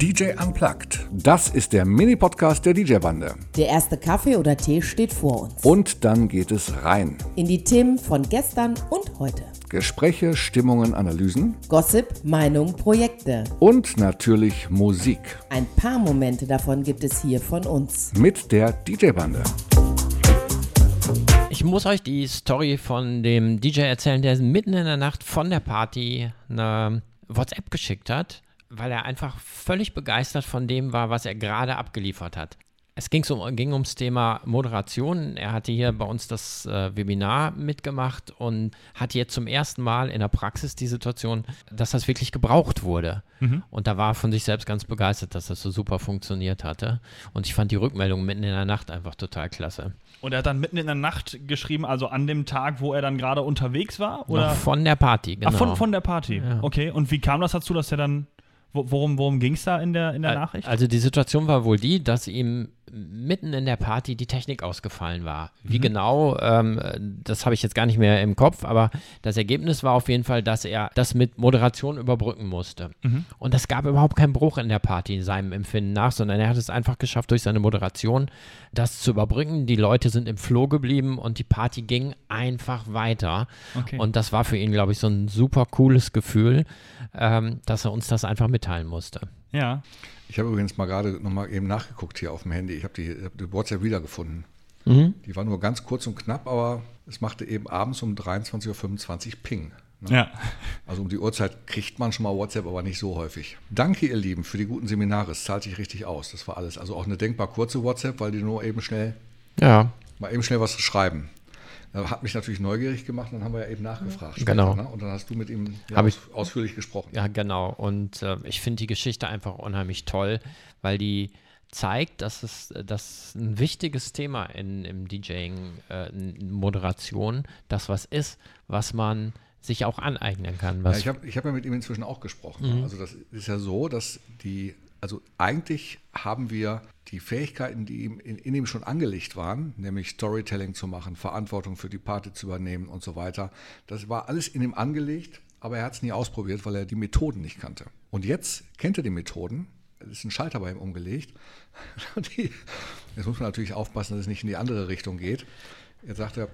DJ Unplugged. Das ist der Mini-Podcast der DJ-Bande. Der erste Kaffee oder Tee steht vor uns. Und dann geht es rein. In die Themen von gestern und heute. Gespräche, Stimmungen, Analysen. Gossip, Meinung, Projekte. Und natürlich Musik. Ein paar Momente davon gibt es hier von uns. Mit der DJ-Bande. Ich muss euch die Story von dem DJ erzählen, der mitten in der Nacht von der Party eine WhatsApp geschickt hat, weil er einfach völlig begeistert von dem war, was er gerade abgeliefert hat. Es ging, um, ging ums Thema Moderation. Er hatte hier bei uns das äh, Webinar mitgemacht und hat jetzt zum ersten Mal in der Praxis die Situation, dass das wirklich gebraucht wurde. Mhm. Und da war er von sich selbst ganz begeistert, dass das so super funktioniert hatte. Und ich fand die Rückmeldung mitten in der Nacht einfach total klasse. Und er hat dann mitten in der Nacht geschrieben, also an dem Tag, wo er dann gerade unterwegs war? Oder? Von der Party, genau. Ach, von, von der Party. Ja. Okay. Und wie kam das dazu, dass er dann Worum, worum ging es da in der, in der Nachricht? Also die Situation war wohl die, dass ihm mitten in der Party die Technik ausgefallen war. Wie mhm. genau, ähm, das habe ich jetzt gar nicht mehr im Kopf, aber das Ergebnis war auf jeden Fall, dass er das mit Moderation überbrücken musste. Mhm. Und es gab überhaupt keinen Bruch in der Party in seinem Empfinden nach, sondern er hat es einfach geschafft, durch seine Moderation das zu überbrücken. Die Leute sind im Floh geblieben und die Party ging einfach weiter. Okay. Und das war für ihn, glaube ich, so ein super cooles Gefühl, ähm, dass er uns das einfach mitteilen musste. Ja. Ich habe übrigens mal gerade noch mal eben nachgeguckt hier auf dem Handy. Ich habe die, hab die WhatsApp wiedergefunden. Mhm. Die war nur ganz kurz und knapp, aber es machte eben abends um 23.25 Uhr Ping. Ne? Ja. Also um die Uhrzeit kriegt man schon mal WhatsApp, aber nicht so häufig. Danke, ihr Lieben, für die guten Seminare. Es zahlt sich richtig aus. Das war alles. Also auch eine denkbar kurze WhatsApp, weil die nur eben schnell, ja. mal eben schnell was schreiben. Hat mich natürlich neugierig gemacht, dann haben wir ja eben nachgefragt. Später, genau. Ne? Und dann hast du mit ihm ja, ich, ausführlich gesprochen. Ja, genau. Und äh, ich finde die Geschichte einfach unheimlich toll, weil die zeigt, dass es dass ein wichtiges Thema in, im DJing, äh, Moderation, das was ist, was man sich auch aneignen kann. Ja, ich habe ich hab ja mit ihm inzwischen auch gesprochen. Mhm. Also das ist ja so, dass die also eigentlich haben wir die Fähigkeiten, die in, ihm schon angelegt waren, nämlich Storytelling zu machen, Verantwortung für die Party zu übernehmen und so weiter, das war alles in ihm angelegt, aber er hat es nie ausprobiert, weil er die Methoden nicht kannte. Und jetzt kennt er die Methoden, es ist ein Schalter bei ihm umgelegt. Jetzt muss man natürlich aufpassen, dass es nicht in die andere Richtung geht. Er sagt, er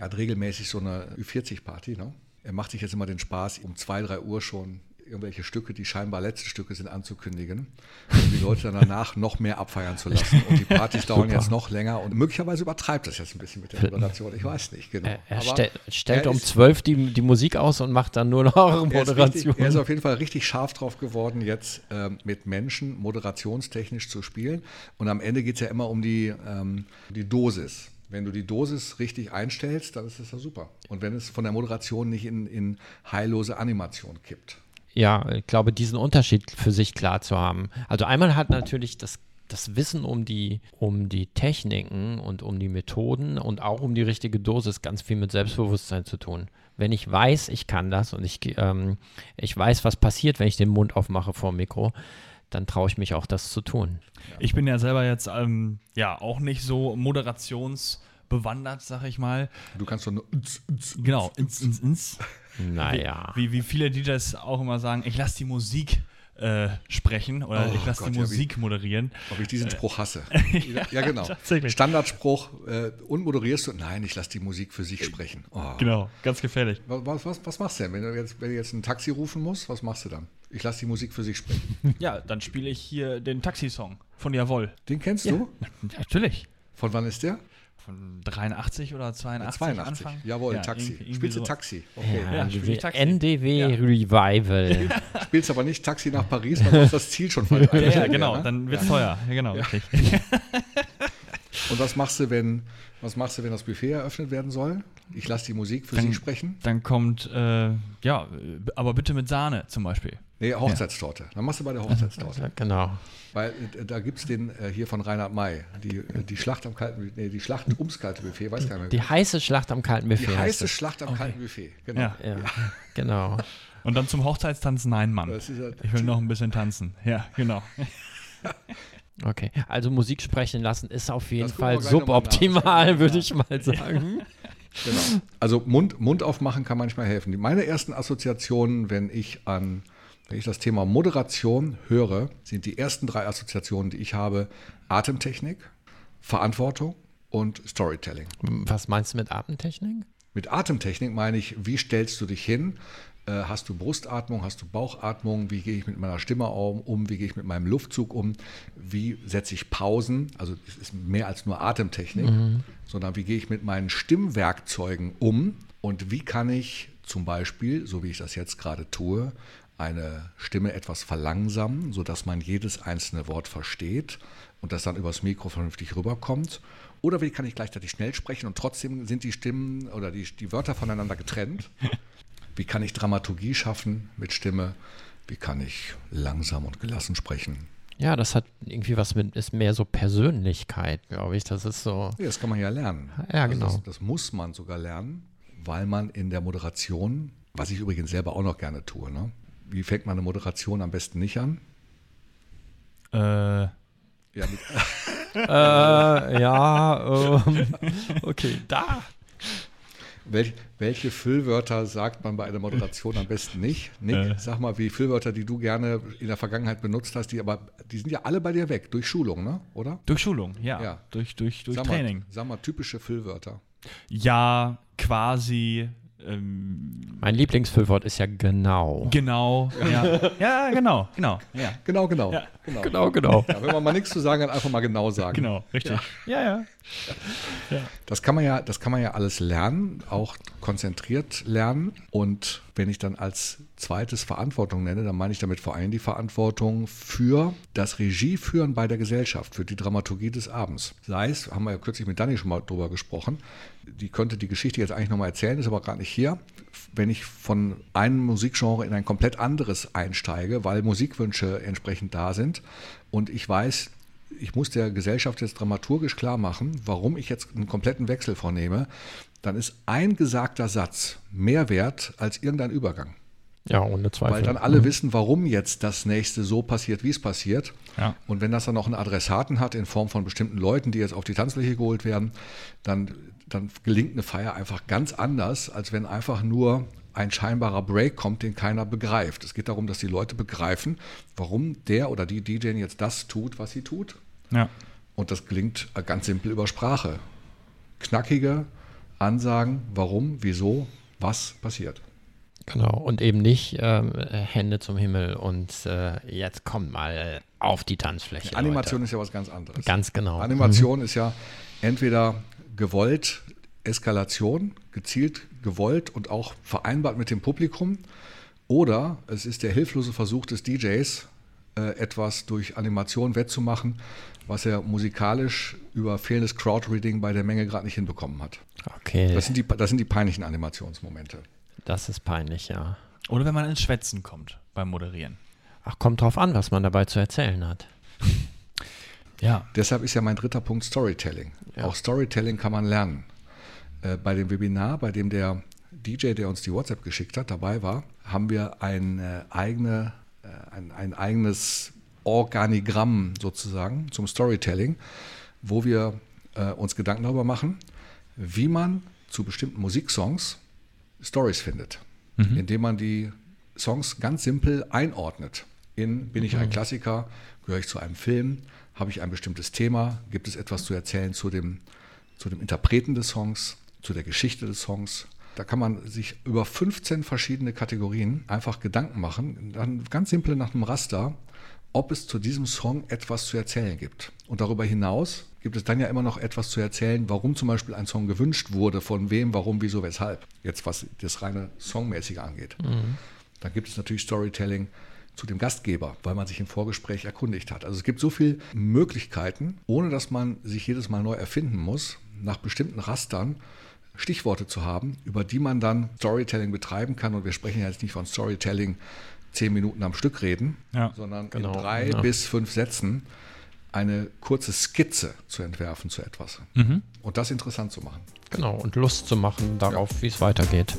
hat regelmäßig so eine Ü40-Party. Ne? Er macht sich jetzt immer den Spaß, um zwei, drei Uhr schon irgendwelche Stücke, die scheinbar letzte Stücke sind, anzukündigen, um die Leute dann danach noch mehr abfeiern zu lassen. Und die Partys dauern Super. jetzt noch länger und möglicherweise übertreibt das jetzt ein bisschen mit der Moderation. Ich weiß nicht genau. Er, er stell, stellt er um zwölf die, die Musik aus und macht dann nur noch Moderation. Er ist, richtig, er ist auf jeden Fall richtig scharf drauf geworden, jetzt ähm, mit Menschen moderationstechnisch zu spielen. Und am Ende geht es ja immer um die, ähm, die Dosis. Wenn du die Dosis richtig einstellst, dann ist das ja super. Und wenn es von der Moderation nicht in, in heillose Animation kippt ja, ich glaube, diesen Unterschied für sich klar zu haben. Also einmal hat natürlich das, das Wissen um die, um die Techniken und um die Methoden und auch um die richtige Dosis ganz viel mit Selbstbewusstsein zu tun. Wenn ich weiß, ich kann das und ich, ähm, ich weiß, was passiert, wenn ich den Mund aufmache vor dem Mikro, dann traue ich mich auch, das zu tun. Ich bin ja selber jetzt ähm, ja auch nicht so moderationsbewandert, sag ich mal. Du kannst doch nur. Genau, ins, ins, ins. Naja. Wie, wie viele DJs auch immer sagen, ich lasse die Musik äh, sprechen oder oh ich lasse die Musik ja, moderieren. Ob ich diesen äh, Spruch hasse. ja, ja, genau. Standardspruch, äh, unmoderierst du? Nein, ich lasse die Musik für sich sprechen. Oh. Genau, ganz gefährlich. Was, was, was, machst du denn, wenn du, jetzt, wenn du jetzt ein Taxi rufen musst, was machst du dann? Ich lasse die Musik für sich sprechen. Ja, dann spiele ich hier den Taxisong von Jawoll. Den kennst ja. du? Natürlich. Von wann ist der? Von 83 oder 82. 82, Anfang? jawohl, ja, Taxi. Irgendwie, Spielst du Taxi? Okay. Ja, ja Taxi. NDW Revival. Spielst aber nicht Taxi nach Paris, weil sonst das Ziel schon falsch Ja, ja, genau, ne? dann wird es teuer. Ja, genau, richtig. Und was machst du, wenn, was machst du, wenn das Buffet eröffnet werden soll? Ich lasse die Musik für dann, Sie sprechen. Dann kommt, äh, ja, aber bitte mit Sahne zum Beispiel. Nee, Hochzeitstorte. Dann machst du bei der Hochzeitstorte. genau. Weil äh, da gibt es den äh, hier von Reinhard May, die, äh, die Schlacht am kalten nee, die Schlacht ums kalte Buffet, weiß gar nicht mehr. Die heiße Schlacht am kalten Buffet. Die heiße Schlacht am okay. kalten Buffet, genau. Ja. ja. genau. Und dann zum Hochzeitstanz Nein, Mann. ich will noch ein bisschen tanzen. Ja, genau. Okay, also Musik sprechen lassen ist auf jeden Fall suboptimal, würde ich mal sagen. Genau. Also Mund, Mund aufmachen kann manchmal helfen. Meine ersten Assoziationen, wenn ich an Wenn ich das Thema Moderation höre, sind die ersten drei Assoziationen, die ich habe, Atemtechnik, Verantwortung und Storytelling. Was meinst du mit Atemtechnik? Mit Atemtechnik meine ich, wie stellst du dich hin? Äh, hast du Brustatmung, hast du Bauchatmung? Wie gehe ich mit meiner Stimme um? Wie gehe ich mit meinem Luftzug um? Wie setze ich Pausen? Also es ist mehr als nur Atemtechnik, mhm. sondern wie gehe ich mit meinen Stimmwerkzeugen um? Und wie kann ich zum Beispiel, so wie ich das jetzt gerade tue, eine Stimme etwas verlangsamen, sodass man jedes einzelne Wort versteht und das dann übers Mikro vernünftig rüberkommt? Oder wie kann ich gleichzeitig schnell sprechen und trotzdem sind die Stimmen oder die, die Wörter voneinander getrennt? Wie kann ich Dramaturgie schaffen mit Stimme? Wie kann ich langsam und gelassen sprechen? Ja, das hat irgendwie was mit, ist mehr so Persönlichkeit, glaube ich. Das ist so. Ja, das kann man ja lernen. Ja, genau. Also das, das, muss man sogar lernen, weil man in der Moderation, was ich übrigens selber auch noch gerne tue, ne? Wie fängt man eine Moderation am besten nicht an? Äh. Ja, äh, ja ähm, okay, da. Welch, welche Füllwörter sagt man bei einer Moderation am besten nicht? Nick, äh. sag mal, wie Füllwörter, die du gerne in der Vergangenheit benutzt hast, die aber, die sind ja alle bei dir weg, durch Schulung, ne? oder? Durch Schulung, ja. ja. Durch, durch, durch sag Training. Mal, sag mal, typische Füllwörter. Ja, quasi, ähm, mein Lieblingsfüllwort ist ja genau. Genau, ja. ja, genau, genau. Ja. Genau, genau. Ja. Genau, genau. genau. Ja, wenn man mal nichts zu sagen hat, einfach mal genau sagen. Genau, richtig. Ja, ja. ja. Das, kann man ja das kann man ja alles lernen, auch konzentriert lernen. Und wenn ich dann als zweites Verantwortung nenne, dann meine ich damit vor allem die Verantwortung für das Regieführen bei der Gesellschaft, für die Dramaturgie des Abends. Sei es, haben wir ja kürzlich mit Dani schon mal drüber gesprochen, die könnte die Geschichte jetzt eigentlich nochmal erzählen, ist aber gerade nicht hier. Wenn ich von einem Musikgenre in ein komplett anderes einsteige, weil Musikwünsche entsprechend da sind und ich weiß, ich muss der Gesellschaft jetzt dramaturgisch klar machen, warum ich jetzt einen kompletten Wechsel vornehme, dann ist ein gesagter Satz mehr wert als irgendein Übergang. Ja, ohne Zweifel. Weil dann alle mhm. wissen, warum jetzt das nächste so passiert, wie es passiert. Ja. Und wenn das dann noch einen Adressaten hat in Form von bestimmten Leuten, die jetzt auf die Tanzfläche geholt werden, dann, dann gelingt eine Feier einfach ganz anders, als wenn einfach nur ein scheinbarer Break kommt, den keiner begreift. Es geht darum, dass die Leute begreifen, warum der oder die DJ jetzt das tut, was sie tut. Ja. Und das gelingt ganz simpel über Sprache. Knackige Ansagen, warum, wieso, was passiert. Genau, und eben nicht ähm, Hände zum Himmel und äh, jetzt kommt mal auf die Tanzfläche. Animation Leute. ist ja was ganz anderes. Ganz genau. Animation mhm. ist ja entweder gewollt Eskalation, gezielt gewollt und auch vereinbart mit dem Publikum, oder es ist der hilflose Versuch des DJs, äh, etwas durch Animation wettzumachen, was er musikalisch über fehlendes Crowdreading bei der Menge gerade nicht hinbekommen hat. Okay. Das sind, die, das sind die peinlichen Animationsmomente. Das ist peinlich, ja. Oder wenn man ins Schwätzen kommt beim Moderieren. Ach, kommt drauf an, was man dabei zu erzählen hat. ja. Deshalb ist ja mein dritter Punkt Storytelling. Ja. Auch Storytelling kann man lernen. Äh, bei dem Webinar, bei dem der DJ, der uns die WhatsApp geschickt hat, dabei war, haben wir ein, äh, eigene, äh, ein, ein eigenes Organigramm sozusagen zum Storytelling, wo wir äh, uns Gedanken darüber machen, wie man zu bestimmten Musiksongs Stories findet, mhm. indem man die Songs ganz simpel einordnet. In bin ich ein mhm. Klassiker, gehöre ich zu einem Film, habe ich ein bestimmtes Thema, gibt es etwas zu erzählen zu dem, zu dem Interpreten des Songs, zu der Geschichte des Songs. Da kann man sich über 15 verschiedene Kategorien einfach Gedanken machen, dann ganz simpel nach einem Raster, ob es zu diesem Song etwas zu erzählen gibt. Und darüber hinaus gibt es dann ja immer noch etwas zu erzählen, warum zum Beispiel ein Song gewünscht wurde, von wem, warum, wieso, weshalb. Jetzt was das reine Songmäßige angeht. Mhm. Dann gibt es natürlich Storytelling zu dem Gastgeber, weil man sich im Vorgespräch erkundigt hat. Also es gibt so viele Möglichkeiten, ohne dass man sich jedes Mal neu erfinden muss, nach bestimmten Rastern Stichworte zu haben, über die man dann Storytelling betreiben kann. Und wir sprechen ja jetzt nicht von Storytelling zehn Minuten am Stück reden, ja, sondern genau, in drei ja. bis fünf Sätzen eine kurze Skizze zu entwerfen zu etwas. Mhm. Und das interessant zu machen. Genau, und Lust zu machen darauf, ja. wie es weitergeht.